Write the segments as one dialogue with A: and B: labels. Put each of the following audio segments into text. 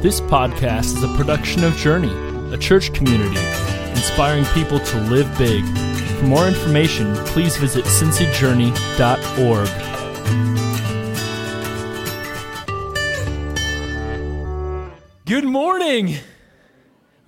A: This podcast is a production of Journey, a church community inspiring people to live big. For more information, please visit cincyjourney.org. Good morning.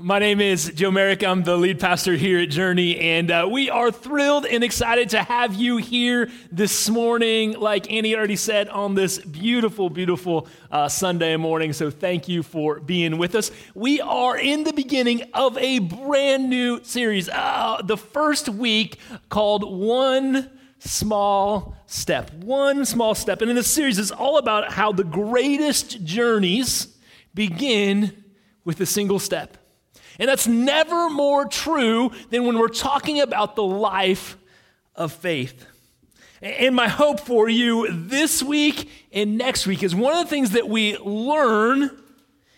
A: My name is Joe Merrick. I'm the lead pastor here at Journey, and uh, we are thrilled and excited to have you here this morning, like Annie already said, on this beautiful, beautiful uh, Sunday morning. So thank you for being with us. We are in the beginning of a brand new series, uh, the first week called One Small Step. One Small Step. And in this series, it's all about how the greatest journeys begin with a single step. And that's never more true than when we're talking about the life of faith. And my hope for you this week and next week is one of the things that we learn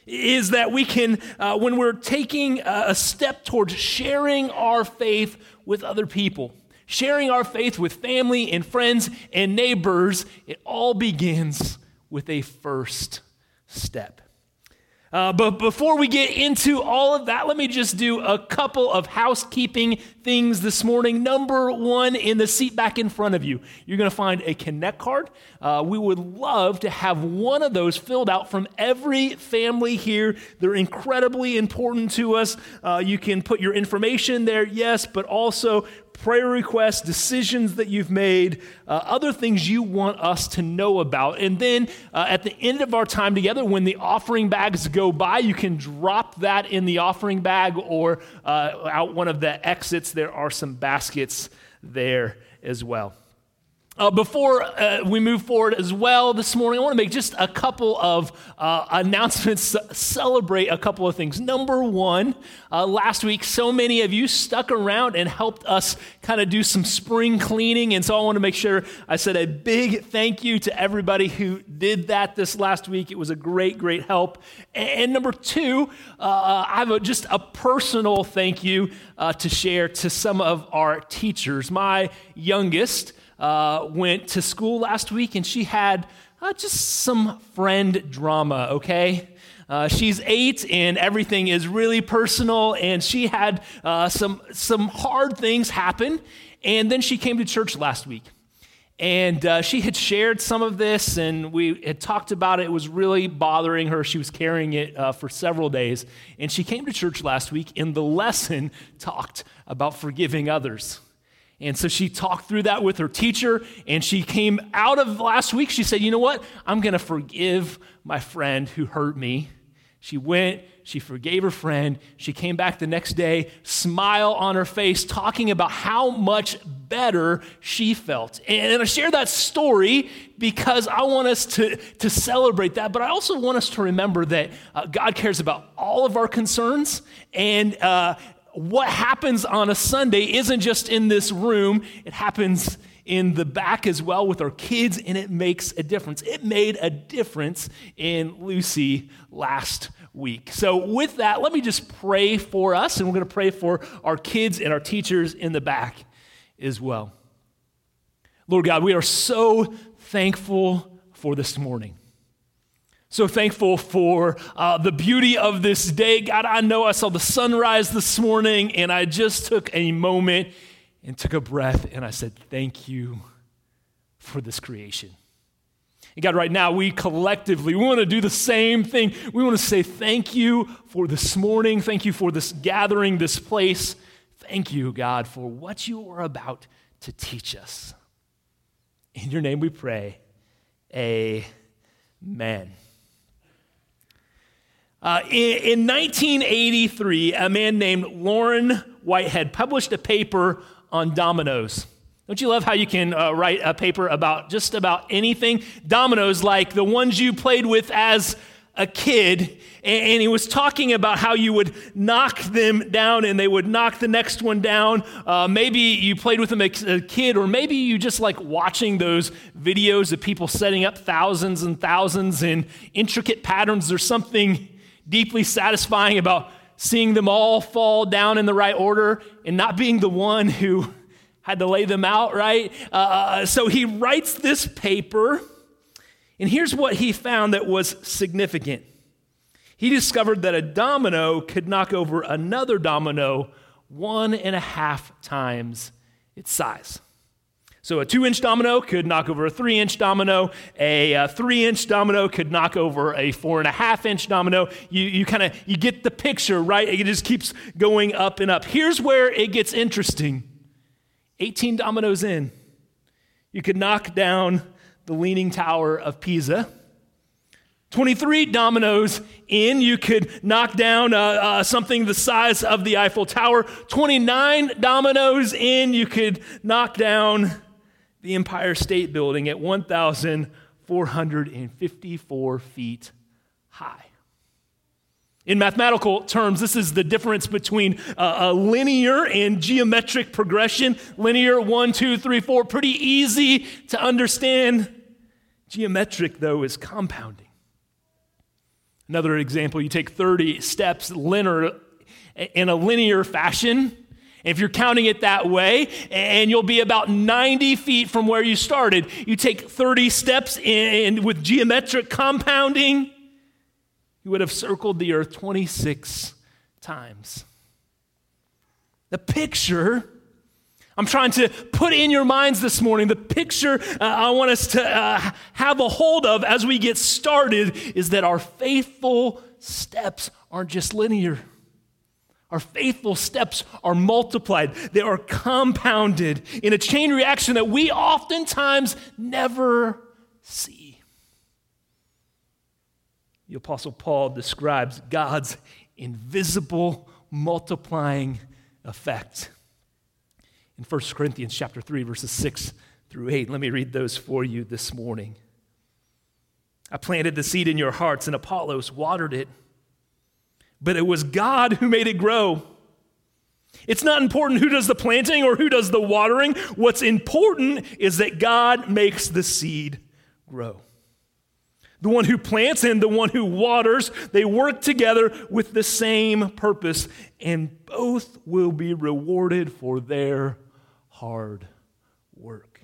A: is that we can, uh, when we're taking a step towards sharing our faith with other people, sharing our faith with family and friends and neighbors, it all begins with a first step. Uh, but before we get into all of that, let me just do a couple of housekeeping things this morning. Number one, in the seat back in front of you, you're going to find a Connect card. Uh, we would love to have one of those filled out from every family here. They're incredibly important to us. Uh, you can put your information there, yes, but also prayer requests, decisions that you've made, uh, other things you want us to know about. And then uh, at the end of our time together, when the offering bags go by, you can drop that in the offering bag or uh, out one of the exits. There are some baskets there as well. Uh, before uh, we move forward as well this morning, I want to make just a couple of uh, announcements, celebrate a couple of things. Number one, uh, last week, so many of you stuck around and helped us kind of do some spring cleaning. And so I want to make sure I said a big thank you to everybody who did that this last week. It was a great, great help. And number two, uh, I have a, just a personal thank you uh, to share to some of our teachers. My youngest, uh, went to school last week and she had uh, just some friend drama, okay? Uh, she's eight and everything is really personal, and she had uh, some, some hard things happen. And then she came to church last week. And uh, she had shared some of this, and we had talked about it. It was really bothering her. She was carrying it uh, for several days. And she came to church last week, and the lesson talked about forgiving others. And so she talked through that with her teacher, and she came out of last week. She said, You know what? I'm going to forgive my friend who hurt me. She went, she forgave her friend. She came back the next day, smile on her face, talking about how much better she felt. And I share that story because I want us to, to celebrate that, but I also want us to remember that uh, God cares about all of our concerns. And uh, what happens on a Sunday isn't just in this room, it happens in the back as well with our kids, and it makes a difference. It made a difference in Lucy last week. So, with that, let me just pray for us, and we're going to pray for our kids and our teachers in the back as well. Lord God, we are so thankful for this morning. So thankful for uh, the beauty of this day. God, I know I saw the sunrise this morning and I just took a moment and took a breath and I said, Thank you for this creation. And God, right now, we collectively we want to do the same thing. We want to say thank you for this morning. Thank you for this gathering, this place. Thank you, God, for what you are about to teach us. In your name we pray. Amen. Uh, in, in 1983, a man named Lorne Whitehead published a paper on dominoes. Don't you love how you can uh, write a paper about just about anything? Dominoes, like the ones you played with as a kid, and he was talking about how you would knock them down and they would knock the next one down. Uh, maybe you played with them as a kid, or maybe you just like watching those videos of people setting up thousands and thousands in intricate patterns. or something deeply satisfying about seeing them all fall down in the right order and not being the one who had to lay them out, right? Uh, uh, so he writes this paper, and here's what he found that was significant. He discovered that a domino could knock over another domino one and a half times its size. So a two inch domino could knock over a three inch domino. A, a three inch domino could knock over a four and a half inch domino. You, you kind of you get the picture, right? It just keeps going up and up. Here's where it gets interesting. 18 dominoes in, you could knock down the Leaning Tower of Pisa. 23 dominoes in, you could knock down uh, uh, something the size of the Eiffel Tower. 29 dominoes in, you could knock down the Empire State Building at 1,454 feet high. In mathematical terms, this is the difference between a linear and geometric progression. Linear, one, two, three, four, pretty easy to understand. Geometric, though, is compounding. Another example, you take 30 steps linear, in a linear fashion. If you're counting it that way, and you'll be about 90 feet from where you started, you take 30 steps in with geometric compounding, you would have circled the earth 26 times. The picture I'm trying to put in your minds this morning, the picture uh, I want us to uh, have a hold of as we get started is that our faithful steps aren't just linear. Our faithful steps are multiplied, they are compounded in a chain reaction that we oftentimes never see. The Apostle Paul describes God's invisible multiplying effect in 1 Corinthians chapter 3 verses 6 through 8. Let me read those for you this morning. I planted the seed in your hearts and Apollos watered it but it was God who made it grow. It's not important who does the planting or who does the watering. What's important is that God makes the seed grow. The one who plants and the one who waters, they work together with the same purpose, and both will be rewarded for their hard work.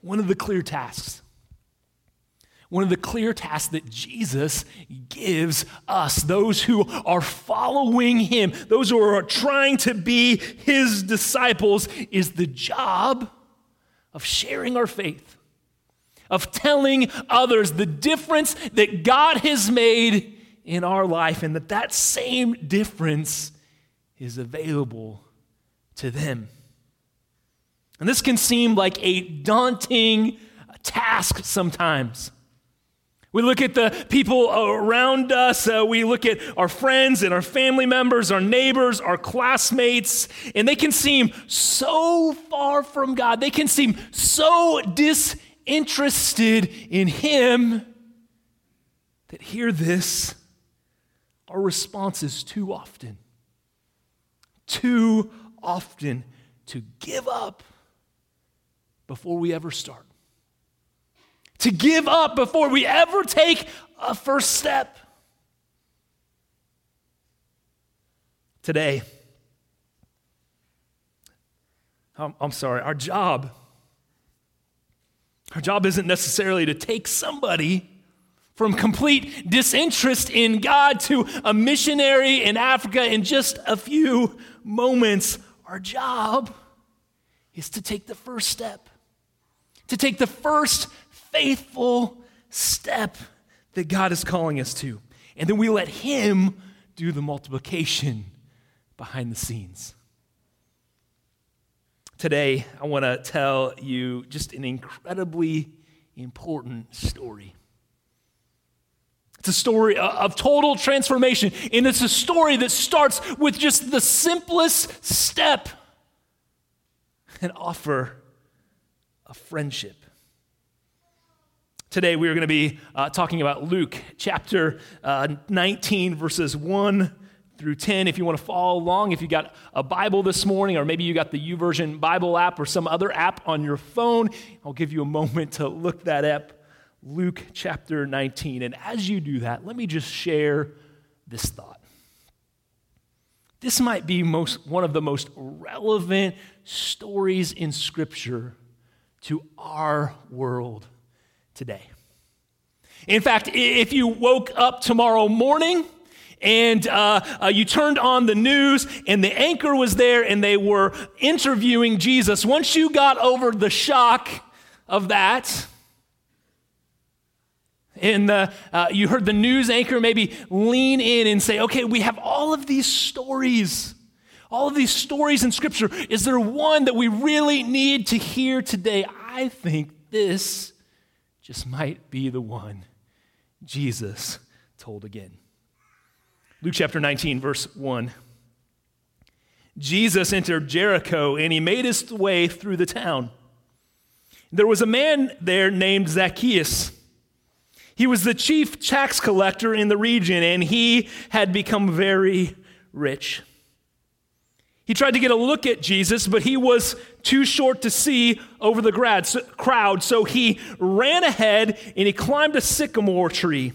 A: One of the clear tasks one of the clear tasks that Jesus gives us, those who are following him, those who are trying to be his disciples, is the job of sharing our faith, of telling others the difference that God has made in our life, and that that same difference is available to them. And this can seem like a daunting task sometimes. We look at the people around us. Uh, we look at our friends and our family members, our neighbors, our classmates, and they can seem so far from God. They can seem so disinterested in Him that hear this. Our response is too often, too often to give up before we ever start to give up before we ever take a first step. Today, I'm, I'm sorry, our job, our job isn't necessarily to take somebody from complete disinterest in God to a missionary in Africa in just a few moments. Our job is to take the first step, to take the first faithful step that God is calling us to. And then we let Him do the multiplication behind the scenes. Today, I want to tell you just an incredibly important story. It's a story of total transformation, and it's a story that starts with just the simplest step an offer of friendship. Today, we are going to be uh, talking about Luke chapter uh, 19, verses 1 through 10. If you want to follow along, if you got a Bible this morning, or maybe you got the YouVersion Bible app or some other app on your phone, I'll give you a moment to look that up. Luke chapter 19. And as you do that, let me just share this thought. This might be most, one of the most relevant stories in Scripture to our world today. In fact, if you woke up tomorrow morning and uh, uh, you turned on the news and the anchor was there and they were interviewing Jesus, once you got over the shock of that, and uh, uh, you heard the news anchor maybe lean in and say, okay, we have all of these stories, all of these stories in Scripture. Is there one that we really need to hear today? I think this just might be the one Jesus told again. Luke chapter 19, verse 1. Jesus entered Jericho and he made his way through the town. There was a man there named Zacchaeus. He was the chief tax collector in the region and he had become very rich. He tried to get a look at Jesus, but he was too short to see over the crowd, so he ran ahead and he climbed a sycamore tree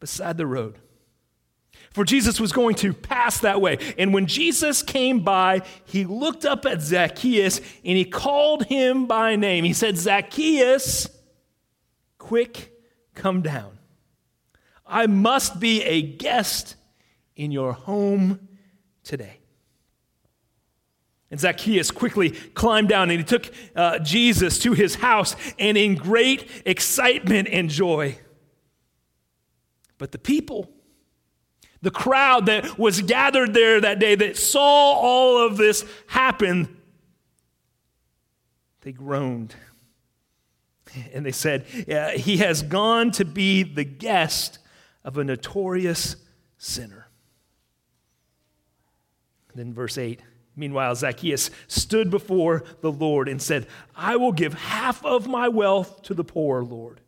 A: beside the road. For Jesus was going to pass that way. And when Jesus came by, he looked up at Zacchaeus and he called him by name. He said, Zacchaeus, quick, come down. I must be a guest in your home today. And Zacchaeus quickly climbed down and he took uh, Jesus to his house and in great excitement and joy. But the people, the crowd that was gathered there that day that saw all of this happen, they groaned. And they said, He has gone to be the guest of a notorious sinner. Then, verse 8 Meanwhile, Zacchaeus stood before the Lord and said, I will give half of my wealth to the poor, Lord.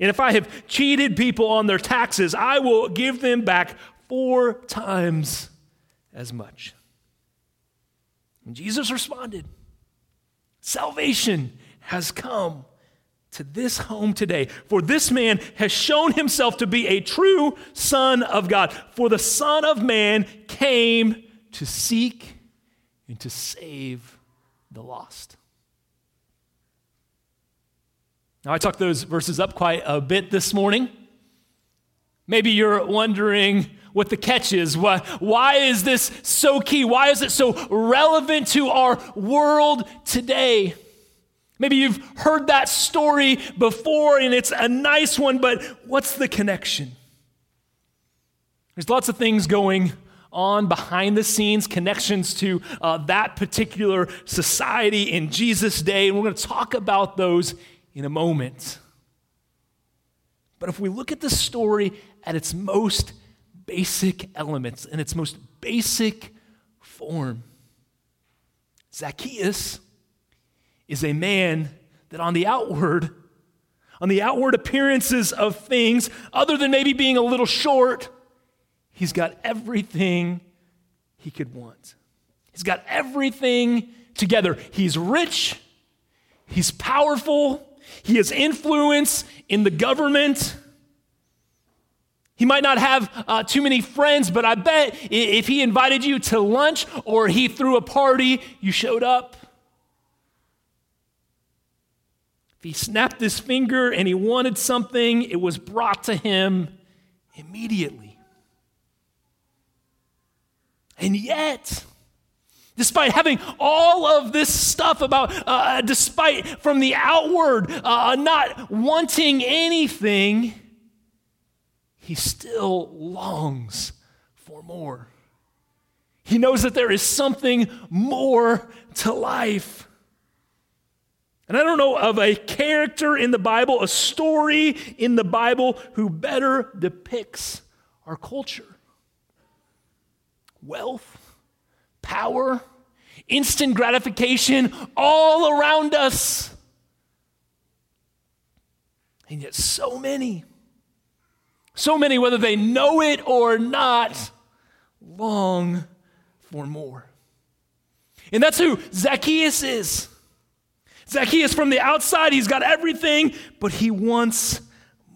A: And if I have cheated people on their taxes, I will give them back four times as much. And Jesus responded, Salvation has come to this home today, for this man has shown himself to be a true Son of God. For the Son of Man came to seek and to save the lost. Now, I talked those verses up quite a bit this morning. Maybe you're wondering what the catch is. Why, why is this so key? Why is it so relevant to our world today? Maybe you've heard that story before and it's a nice one, but what's the connection? There's lots of things going on behind the scenes, connections to uh, that particular society in Jesus' day. And we're going to talk about those in a moment. But if we look at the story at its most basic elements, in its most basic form, Zacchaeus is a man that on the outward, on the outward appearances of things, other than maybe being a little short, He's got everything he could want. He's got everything together. He's rich, he's powerful, he has influence in the government. He might not have uh, too many friends, but I bet if he invited you to lunch or he threw a party, you showed up. If he snapped his finger and he wanted something, it was brought to him immediately. And despite having all of this stuff about, uh, despite from the outward uh, not wanting anything, he still longs for more. He knows that there is something more to life. And I don't know of a character in the Bible, a story in the Bible, who better depicts our culture wealth, power, instant gratification all around us. And yet, so many, so many, whether they know it or not, long for more. And that's who Zacchaeus is. Zacchaeus, from the outside, he's got everything, but he wants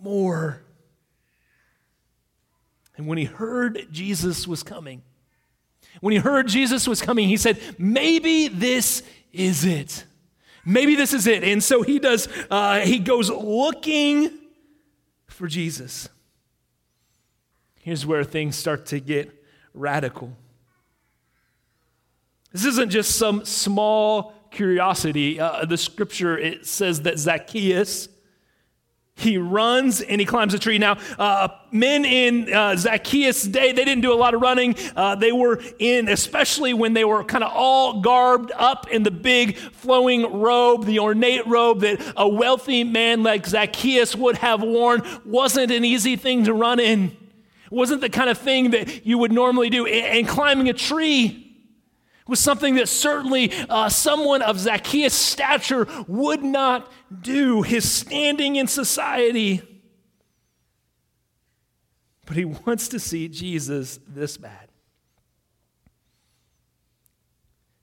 A: more. And when he heard Jesus was coming, when he heard Jesus was coming, he said, Maybe this is it. Maybe this is it. And so he does, uh, he goes looking for Jesus. Here's where things start to get radical. This isn't just some small curiosity. Uh, the scripture it says that Zacchaeus he runs and he climbs a tree. Now, uh, men in uh, Zacchaeus' day, they didn't do a lot of running. Uh, they were in, especially when they were kind of all garbed up in the big flowing robe, the ornate robe that a wealthy man like Zacchaeus would have worn, wasn't an easy thing to run in. Wasn't the kind of thing that you would normally do. And climbing a tree, was something that certainly uh, someone of Zacchaeus' stature would not do, his standing in society. But he wants to see Jesus this bad.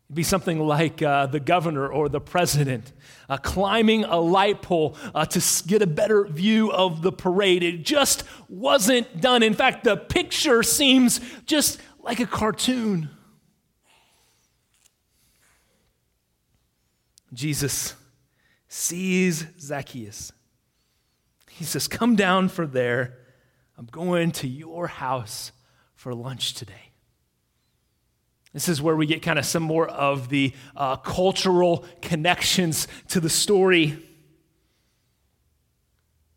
A: It'd be something like uh, the governor or the president uh, climbing a light pole uh, to get a better view of the parade. It just wasn't done. In fact, the picture seems just like a cartoon. Jesus sees Zacchaeus. He says, Come down for there. I'm going to your house for lunch today. This is where we get kind of some more of the uh, cultural connections to the story.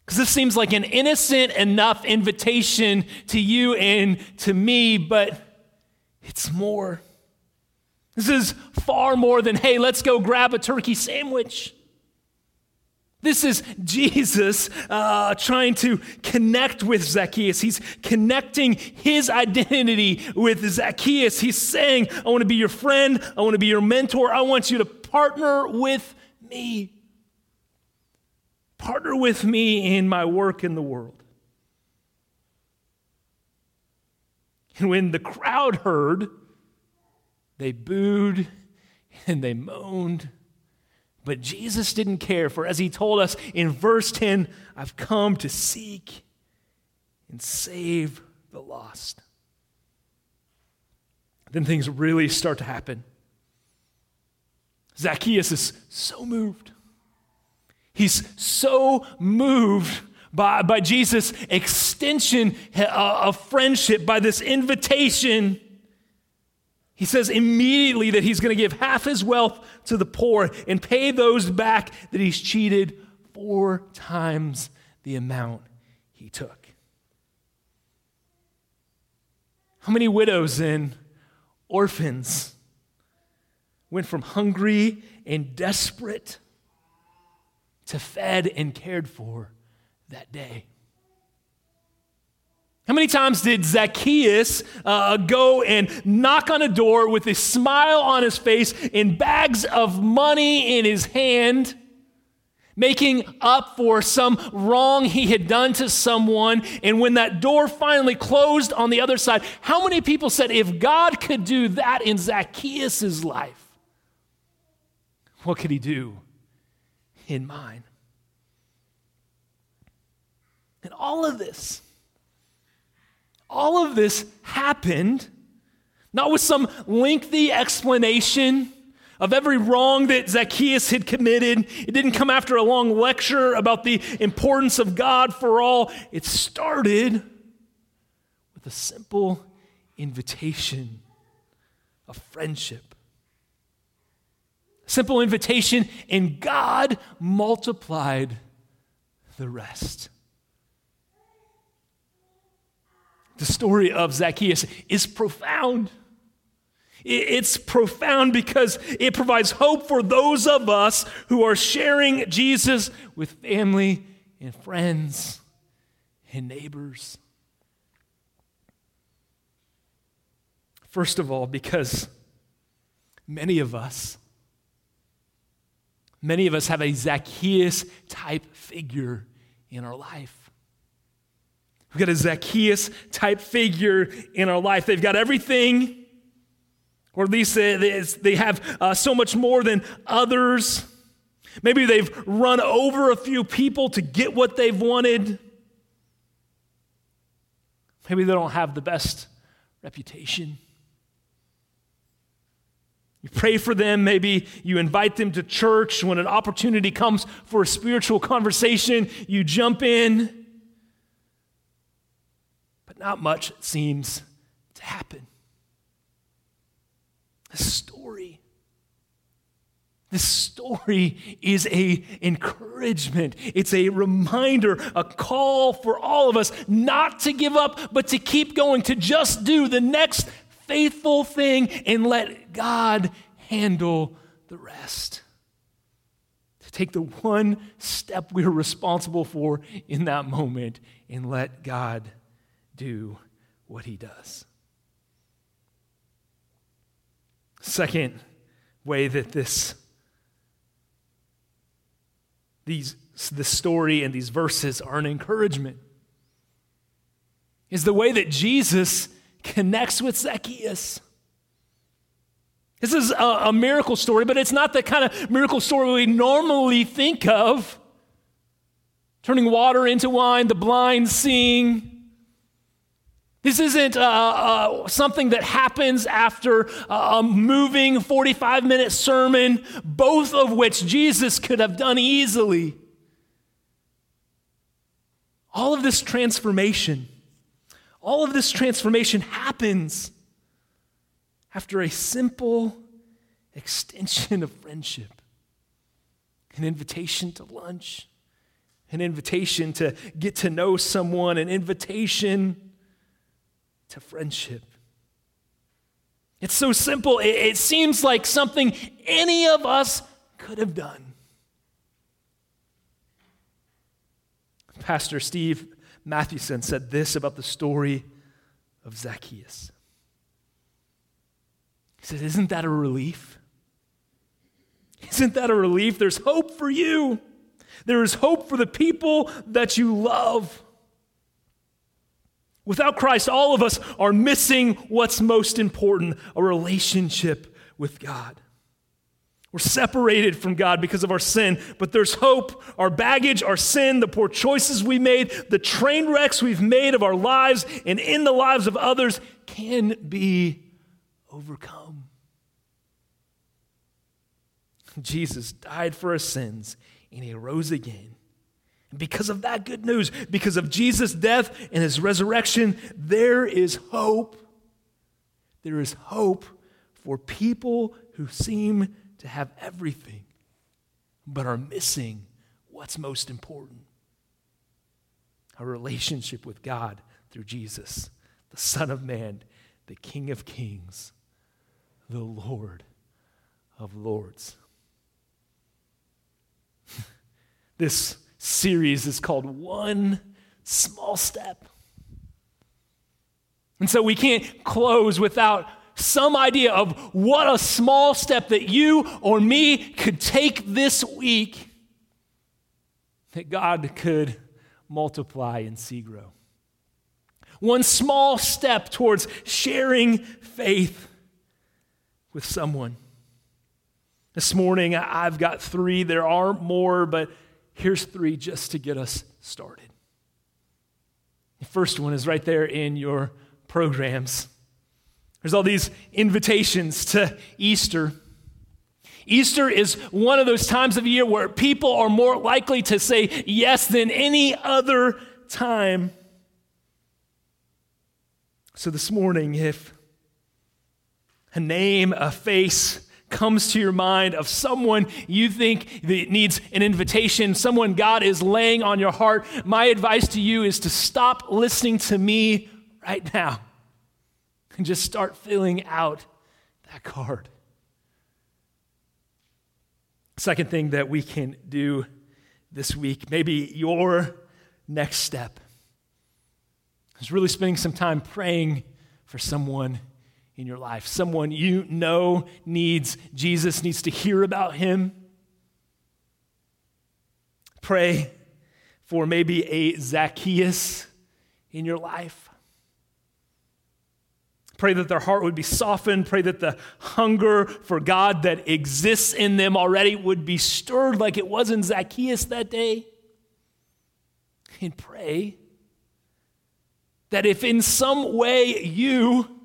A: Because this seems like an innocent enough invitation to you and to me, but it's more. This is far more than, hey, let's go grab a turkey sandwich. This is Jesus uh, trying to connect with Zacchaeus. He's connecting his identity with Zacchaeus. He's saying, I want to be your friend. I want to be your mentor. I want you to partner with me. Partner with me in my work in the world. And when the crowd heard, they booed and they moaned. But Jesus didn't care, for as he told us in verse 10, I've come to seek and save the lost. Then things really start to happen. Zacchaeus is so moved. He's so moved by, by Jesus' extension uh, of friendship, by this invitation he says immediately that he's going to give half his wealth to the poor and pay those back that he's cheated four times the amount he took. How many widows and orphans went from hungry and desperate to fed and cared for that day? How many times did Zacchaeus uh, go and knock on a door with a smile on his face and bags of money in his hand, making up for some wrong he had done to someone? And when that door finally closed on the other side, how many people said, if God could do that in Zacchaeus' life, what could he do in mine? And all of this all of this happened not with some lengthy explanation of every wrong that Zacchaeus had committed. It didn't come after a long lecture about the importance of God for all. It started with a simple invitation of friendship. Simple invitation, and God multiplied the rest. The story of Zacchaeus is profound. It's profound because it provides hope for those of us who are sharing Jesus with family and friends and neighbors. First of all, because many of us, many of us have a Zacchaeus type figure in our life. We've got a Zacchaeus type figure in our life. They've got everything, or at least they have uh, so much more than others. Maybe they've run over a few people to get what they've wanted. Maybe they don't have the best reputation. You pray for them. Maybe you invite them to church. When an opportunity comes for a spiritual conversation, you jump in. Not much seems to happen. This story, this story is a encouragement. It's a reminder, a call for all of us not to give up, but to keep going, to just do the next faithful thing and let God handle the rest. To take the one step we're responsible for in that moment and let God do what he does. Second way that this these the story and these verses are an encouragement is the way that Jesus connects with Zacchaeus. This is a, a, miracle story, but it's not the kind of miracle story we normally think of. Turning water into wine, the blind seeing, this isn't uh, uh, something that happens after a moving 45 minute sermon, both of which Jesus could have done easily. All of this transformation, all of this transformation happens after a simple extension of friendship an invitation to lunch, an invitation to get to know someone, an invitation to friendship. It's so simple, it, it seems like something any of us could have done. Pastor Steve Mathewson said this about the story of Zacchaeus. He said, Isn't that a relief? Isn't that a relief? There's hope for you. There is hope for the people that you love. Without Christ, all of us are missing what's most important a relationship with God. We're separated from God because of our sin, but there's hope. Our baggage, our sin, the poor choices we made, the train wrecks we've made of our lives and in the lives of others can be overcome. Jesus died for our sins and he rose again because of that good news, because of Jesus' death and his resurrection, there is hope. There is hope for people who seem to have everything but are missing what's most important a relationship with God through Jesus, the Son of Man, the King of Kings, the Lord of Lords. this series is called One Small Step. And so we can't close without some idea of what a small step that you or me could take this week that God could multiply and see grow. One small step towards sharing faith with someone. This morning, I've got three. There are more, but Here's three just to get us started. The first one is right there in your programs. There's all these invitations to Easter. Easter is one of those times of year where people are more likely to say yes than any other time. So this morning, if a name, a face, comes to your mind of someone you think that needs an invitation, someone God is laying on your heart, my advice to you is to stop listening to me right now and just start filling out that card. Second thing that we can do this week, maybe your next step, is really spending some time praying for someone in your life, someone you know needs Jesus, needs to hear about him. Pray for maybe a Zacchaeus in your life. Pray that their heart would be softened. Pray that the hunger for God that exists in them already would be stirred like it was in Zacchaeus that day. And pray that if in some way you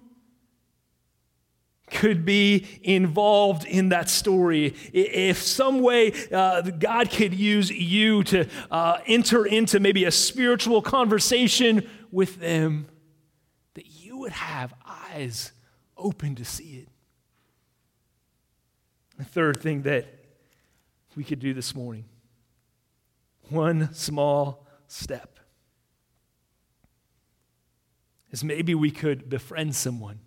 A: could be involved in that story. If some way uh, God could use you to uh, enter into maybe a spiritual conversation with them, that you would have eyes open to see it. The third thing that we could do this morning one small step is maybe we could befriend someone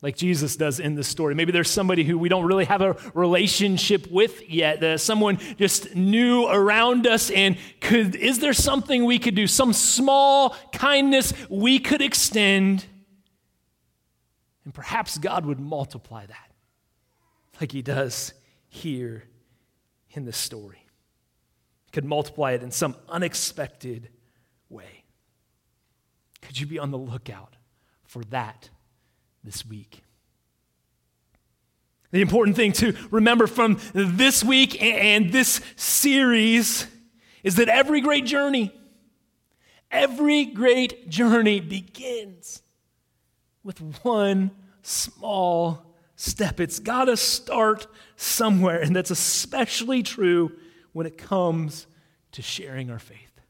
A: like Jesus does in this story. Maybe there's somebody who we don't really have a relationship with yet, someone just new around us. And could, is there something we could do, some small kindness we could extend? And perhaps God would multiply that like he does here in this story. Could multiply it in some unexpected way. Could you be on the lookout for that? This week. The important thing to remember from this week and this series is that every great journey, every great journey begins with one small step. It's got to start somewhere, and that's especially true when it comes to sharing our faith.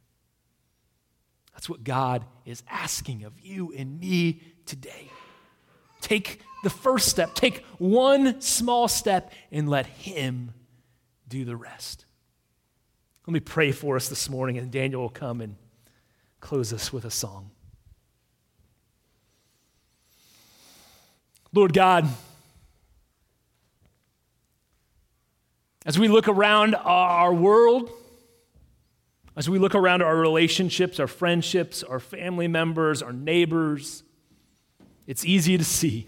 A: That's what God is asking of you and me today. Take the first step, take one small step, and let Him do the rest. Let me pray for us this morning, and Daniel will come and close us with a song. Lord God, as we look around our world, as we look around our relationships, our friendships, our family members, our neighbors, it's easy to see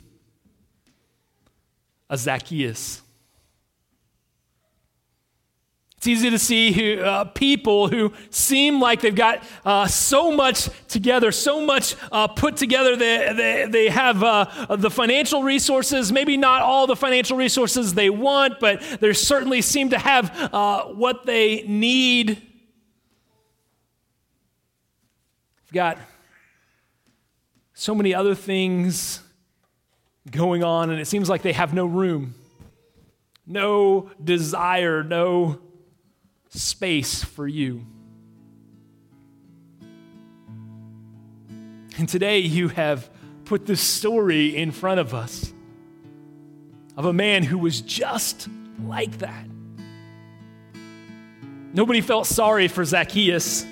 A: a Zacchaeus. It's easy to see who, uh, people who seem like they've got uh, so much together, so much uh, put together. They, they, they have uh, the financial resources, maybe not all the financial resources they want, but they certainly seem to have uh, what they need. We've got so many other things going on, and it seems like they have no room, no desire, no space for you. And today you have put this story in front of us of a man who was just like that. Nobody felt sorry for Zacchaeus.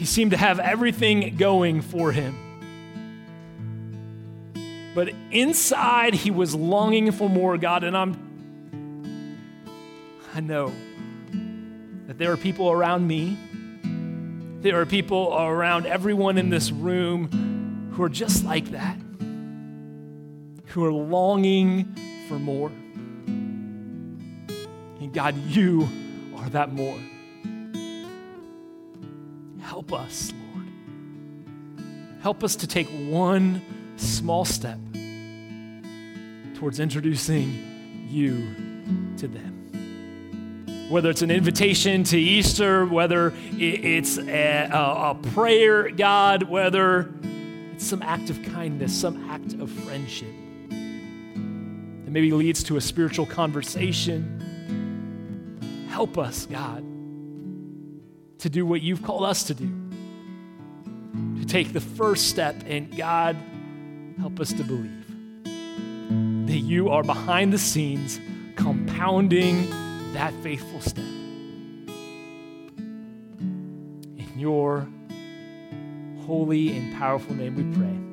A: He seemed to have everything going for him. But inside, he was longing for more, God. And I'm, I know that there are people around me, there are people around everyone in this room who are just like that, who are longing for more. And God, you are that more. Help us, Lord. Help us to take one small step towards introducing you to them. Whether it's an invitation to Easter, whether it's a, a, a prayer, God, whether it's some act of kindness, some act of friendship that maybe leads to a spiritual conversation. Help us, God to do what you've called us to do. To take the first step, and God, help us to believe that you are behind the scenes compounding that faithful step. In your holy and powerful name we pray.